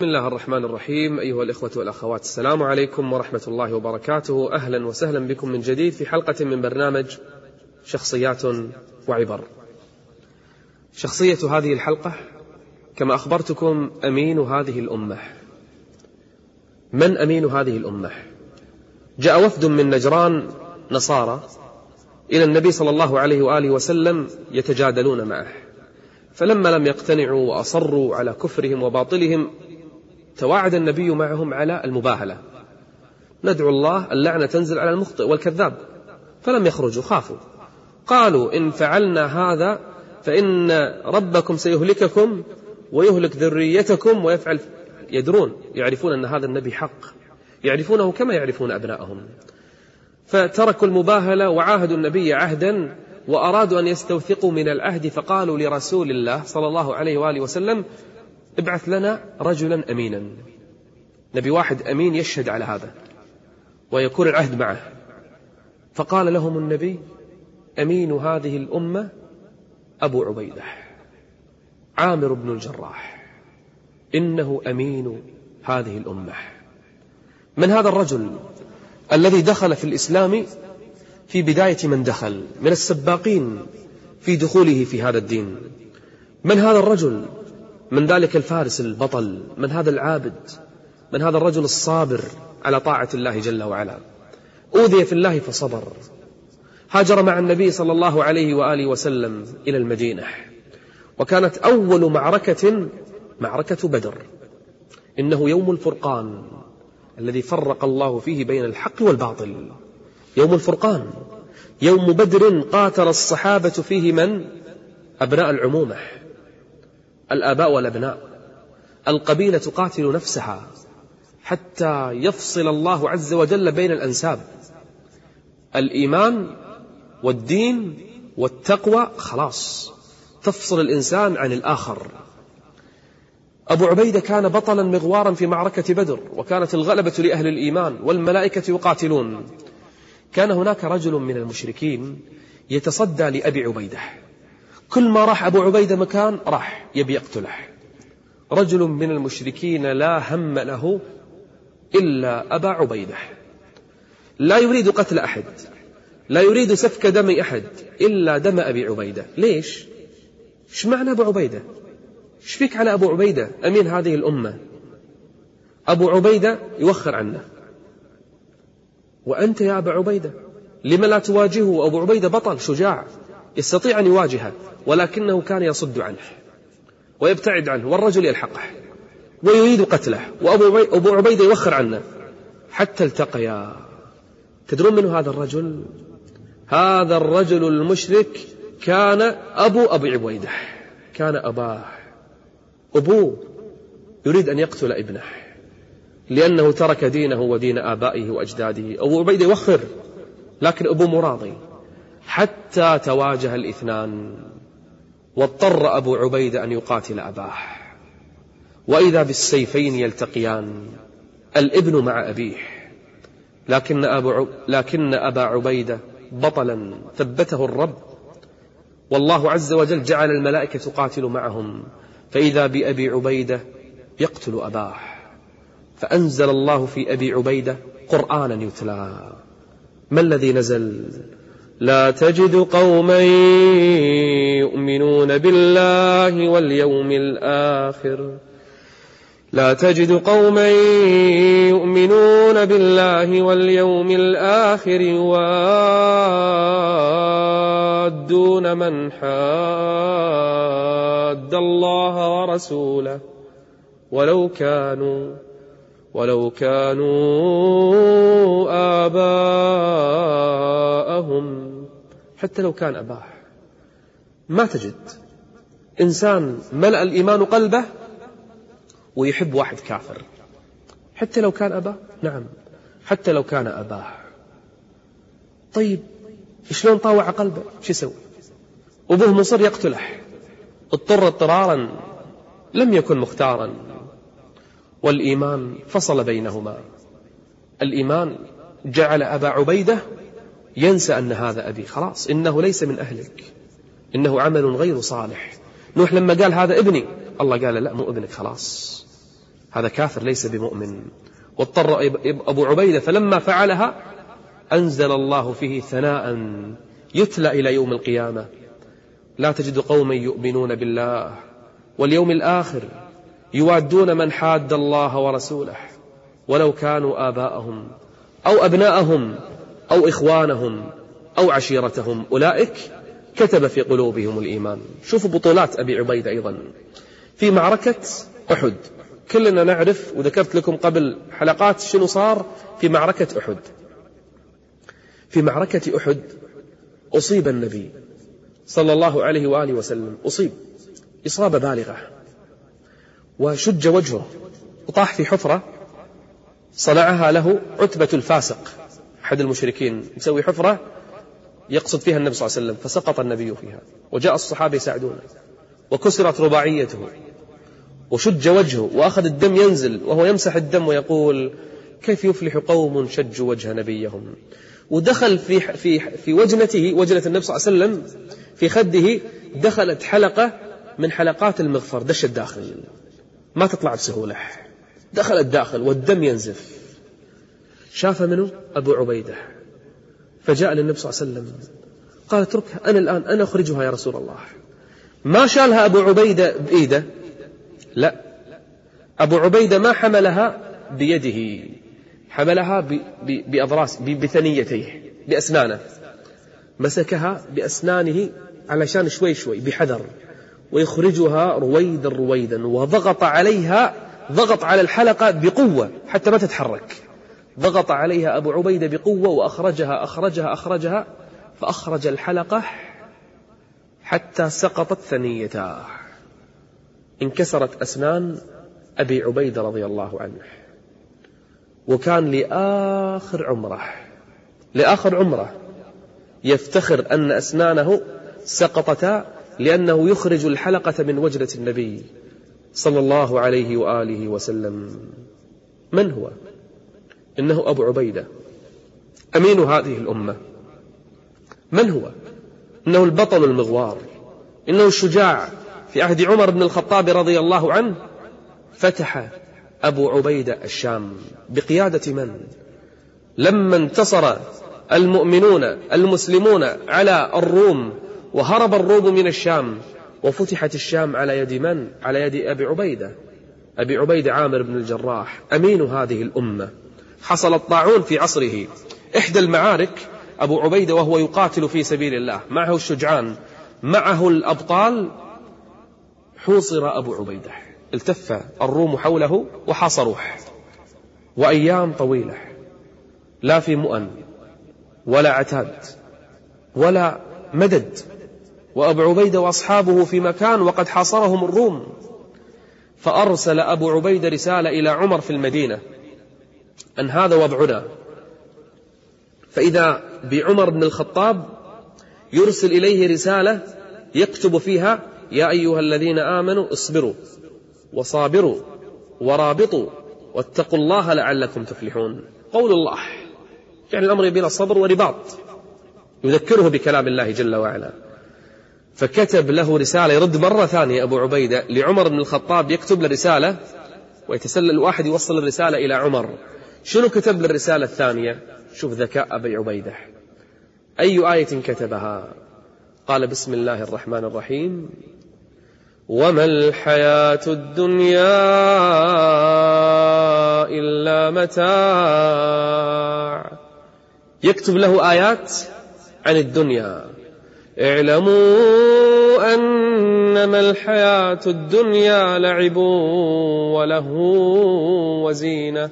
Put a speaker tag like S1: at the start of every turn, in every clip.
S1: بسم الله الرحمن الرحيم أيها الإخوة والأخوات السلام عليكم ورحمة الله وبركاته أهلا وسهلا بكم من جديد في حلقة من برنامج شخصيات وعبر شخصية هذه الحلقة كما أخبرتكم أمين هذه الأمة من أمين هذه الأمة جاء وفد من نجران نصارى إلى النبي صلى الله عليه وآله وسلم يتجادلون معه فلما لم يقتنعوا وأصروا على كفرهم وباطلهم تواعد النبي معهم على المباهلة ندعو الله اللعنة تنزل على المخطئ والكذاب فلم يخرجوا خافوا قالوا إن فعلنا هذا فإن ربكم سيهلككم ويهلك ذريتكم ويفعل يدرون يعرفون أن هذا النبي حق يعرفونه كما يعرفون أبنائهم فتركوا المباهلة وعاهدوا النبي عهدا وأرادوا أن يستوثقوا من العهد فقالوا لرسول الله صلى الله عليه وآله وسلم ابعث لنا رجلا أمينا نبي واحد أمين يشهد على هذا ويكون العهد معه فقال لهم النبي أمين هذه الأمة أبو عبيدة عامر بن الجراح إنه أمين هذه الأمة من هذا الرجل الذي دخل في الإسلام في بداية من دخل من السباقين في دخوله في هذا الدين من هذا الرجل من ذلك الفارس البطل من هذا العابد من هذا الرجل الصابر على طاعة الله جل وعلا أوذي في الله فصبر هاجر مع النبي صلى الله عليه وآله وسلم إلى المدينة وكانت أول معركة معركة بدر إنه يوم الفرقان الذي فرق الله فيه بين الحق والباطل يوم الفرقان يوم بدر قاتل الصحابة فيه من؟ أبناء العمومة الآباء والأبناء القبيلة تقاتل نفسها حتى يفصل الله عز وجل بين الأنساب الإيمان والدين والتقوى خلاص تفصل الإنسان عن الآخر أبو عبيدة كان بطلا مغوارا في معركة بدر وكانت الغلبة لأهل الإيمان والملائكة يقاتلون كان هناك رجل من المشركين يتصدى لأبي عبيده كل ما راح أبو عبيدة مكان راح يبي يقتله رجل من المشركين لا هم له إلا أبا عبيدة لا يريد قتل أحد لا يريد سفك دم أحد إلا دم أبي عبيدة ليش؟ ايش معنى أبو عبيدة؟ ايش فيك على أبو عبيدة أمين هذه الأمة؟ أبو عبيدة يوخر عنه وأنت يا أبا عبيدة لما لا تواجهه أبو عبيدة بطل شجاع يستطيع أن يواجهه ولكنه كان يصد عنه ويبتعد عنه والرجل يلحقه ويريد قتله وأبو عبيدة يوخر عنه حتى التقيا تدرون من هذا الرجل هذا الرجل المشرك كان أبو أبي عبيدة كان أباه أبوه يريد أن يقتل ابنه لأنه ترك دينه ودين آبائه وأجداده أبو عبيدة يوخر لكن أبوه مراضي حتى تواجه الاثنان واضطر أبو عبيده أن يقاتل أباه وإذا بالسيفين يلتقيان الابن مع أبيه لكن, أبو لكن أبا عبيدة بطلا ثبته الرب والله عز وجل جعل الملائكة تقاتل معهم فإذا بأبي عبيدة يقتل أباه فأنزل الله في أبي عبيدة قرآنا يتلى ما الذي نزل لا تجد قوما يؤمنون بالله واليوم الآخر لا تجد قوما يؤمنون بالله واليوم الآخر يوادون من حاد الله ورسوله ولو كانوا ولو كانوا آباءهم حتى لو كان أباح ما تجد إنسان ملأ الإيمان قلبه ويحب واحد كافر حتى لو كان أباه نعم حتى لو كان أباه طيب شلون طاوع قلبه شو يسوي أبوه مصر يقتله اضطر اضطرارا لم يكن مختارا والإيمان فصل بينهما الإيمان جعل أبا عبيدة ينسى أن هذا أبي خلاص إنه ليس من أهلك إنه عمل غير صالح نوح لما قال هذا ابني الله قال لا مو ابنك خلاص هذا كافر ليس بمؤمن واضطر أبو عبيدة فلما فعلها أنزل الله فيه ثناء يتلى إلى يوم القيامة لا تجد قوما يؤمنون بالله واليوم الآخر يوادون من حاد الله ورسوله ولو كانوا آباءهم أو أبناءهم أو إخوانهم أو عشيرتهم أولئك كتب في قلوبهم الإيمان شوفوا بطولات أبي عبيد أيضا في معركة أحد كلنا نعرف وذكرت لكم قبل حلقات شنو صار في معركة أحد في معركة أحد أصيب النبي صلى الله عليه وآله وسلم أصيب إصابة بالغة وشج وجهه وطاح في حفرة صنعها له عتبة الفاسق أحد المشركين مسوي حفرة يقصد فيها النبي صلى الله عليه وسلم فسقط النبي فيها وجاء الصحابة يساعدونه وكسرت رباعيته وشج وجهه وأخذ الدم ينزل وهو يمسح الدم ويقول كيف يفلح قوم شجوا وجه نبيهم ودخل في في في وجنته وجنة النبي صلى الله عليه وسلم في خده دخلت حلقة من حلقات المغفر دش الداخل ما تطلع بسهولة دخل الداخل والدم ينزف شاف منه أبو عبيدة فجاء للنبي صلى الله عليه وسلم قال اتركها أنا الآن أنا أخرجها يا رسول الله ما شالها أبو عبيدة بإيده لا أبو عبيدة ما حملها بيده حملها بأضراس بثنيتيه بأسنانه مسكها بأسنانه علشان شوي شوي بحذر ويخرجها رويدا رويدا وضغط عليها ضغط على الحلقة بقوة حتى ما تتحرك ضغط عليها أبو عبيدة بقوة وأخرجها أخرجها أخرجها فأخرج الحلقة حتى سقطت ثنيتاه انكسرت أسنان أبي عبيدة رضي الله عنه وكان لآخر عمره لآخر عمره يفتخر أن أسنانه سقطتا لأنه يخرج الحلقة من وجنة النبي صلى الله عليه وآله وسلم من هو؟ إنه أبو عبيدة أمين هذه الأمة من هو؟ إنه البطل المغوار إنه الشجاع في عهد عمر بن الخطاب رضي الله عنه فتح أبو عبيدة الشام بقيادة من؟ لما انتصر المؤمنون المسلمون على الروم وهرب الروم من الشام وفتحت الشام على يد من؟ على يد أبي عبيدة أبي عبيدة عامر بن الجراح أمين هذه الأمة حصل الطاعون في عصره إحدى المعارك أبو عبيدة وهو يقاتل في سبيل الله معه الشجعان معه الأبطال حوصر أبو عبيدة التف الروم حوله وحاصروه وأيام طويلة لا في مؤن ولا عتاد ولا مدد وأبو عبيدة وأصحابه في مكان وقد حاصرهم الروم فأرسل أبو عبيدة رسالة إلى عمر في المدينة أن هذا وضعنا فإذا بعمر بن الخطاب يرسل إليه رسالة يكتب فيها يا أيها الذين آمنوا اصبروا وصابروا ورابطوا واتقوا الله لعلكم تفلحون قول الله يعني الأمر بين الصبر ورباط يذكره بكلام الله جل وعلا فكتب له رسالة يرد مرة ثانية أبو عبيدة لعمر بن الخطاب يكتب له رسالة ويتسلل واحد يوصل الرسالة إلى عمر شنو كتب للرسالة الثانية شوف ذكاء أبي عبيدة أي آية كتبها قال بسم الله الرحمن الرحيم وما الحياة الدنيا إلا متاع يكتب له آيات عن الدنيا اعلموا أنما الحياة الدنيا لعب وله وزينه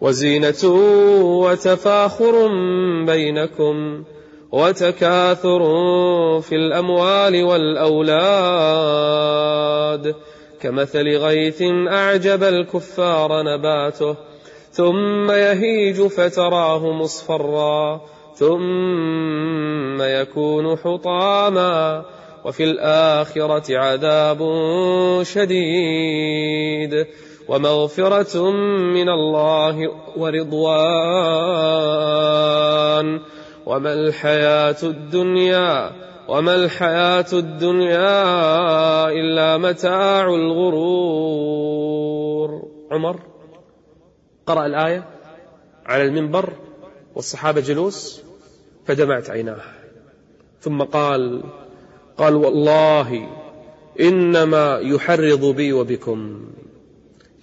S1: وزينة وتفاخر بينكم وتكاثر في الأموال والأولاد كمثل غيث أعجب الكفار نباته ثم يهيج فتراه مصفرا ثم يكون حطاما وفي الآخرة عذاب شديد ومغفرة من الله ورضوان وما الحياة الدنيا وما الحياة الدنيا إلا متاع الغرور عمر قرأ الآية على المنبر والصحابة جلوس فدمعت عيناه ثم قال قال والله إنما يحرض بي وبكم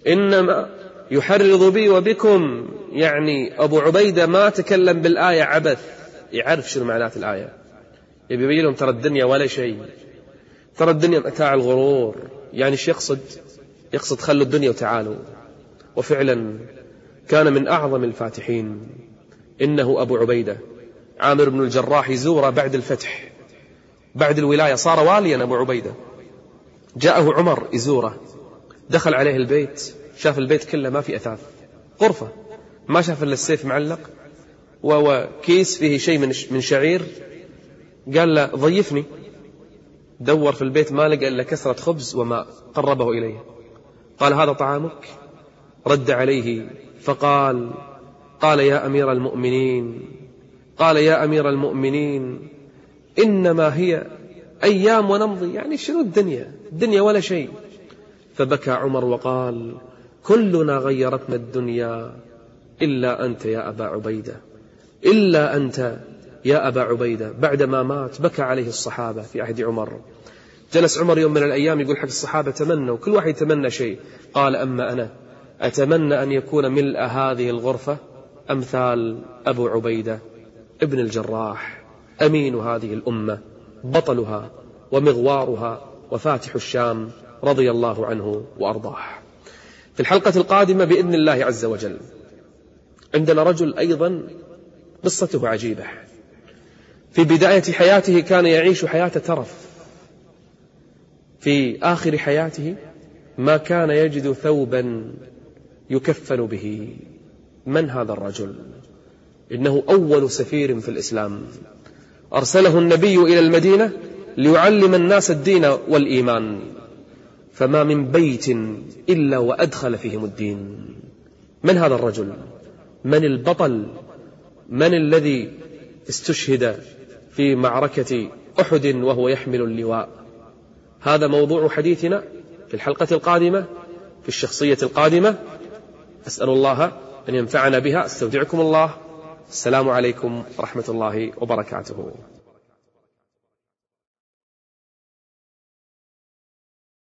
S1: إنما يحرض بي وبكم يعني أبو عبيدة ما تكلم بالآية عبث يعرف شنو معنات الآية يبي يبين لهم ترى الدنيا ولا شيء ترى الدنيا متاع الغرور يعني ايش يقصد يقصد خلوا الدنيا وتعالوا وفعلا كان من أعظم الفاتحين إنه أبو عبيدة عامر بن الجراح يزوره بعد الفتح بعد الولاية صار واليا أبو عبيدة جاءه عمر يزوره دخل عليه البيت شاف البيت كله ما في أثاث غرفة ما شاف إلا السيف معلق وكيس فيه شيء من من شعير قال له ضيفني دور في البيت ما لقى إلا كسرة خبز وماء قربه إليه قال هذا طعامك رد عليه فقال قال يا أمير المؤمنين قال يا أمير المؤمنين إنما هي أيام ونمضي يعني شنو الدنيا الدنيا ولا شيء فبكى عمر وقال كلنا غيرتنا الدنيا إلا أنت يا أبا عبيدة إلا أنت يا أبا عبيدة بعدما مات بكى عليه الصحابة في عهد عمر جلس عمر يوم من الأيام يقول حق الصحابة تمنوا كل واحد يتمنى شيء قال أما أنا أتمنى أن يكون ملء هذه الغرفة أمثال أبو عبيدة ابن الجراح أمين هذه الأمة بطلها ومغوارها وفاتح الشام رضي الله عنه وارضاه. في الحلقه القادمه باذن الله عز وجل عندنا رجل ايضا قصته عجيبه. في بدايه حياته كان يعيش حياه ترف. في اخر حياته ما كان يجد ثوبا يكفن به. من هذا الرجل؟ انه اول سفير في الاسلام. ارسله النبي الى المدينه ليعلم الناس الدين والايمان فما من بيت إلا وأدخل فيهم الدين من هذا الرجل من البطل من الذي استشهد في معركة أحد وهو يحمل اللواء هذا موضوع حديثنا في الحلقة القادمة في الشخصية القادمة أسأل الله أن ينفعنا بها استودعكم الله السلام عليكم ورحمة الله وبركاته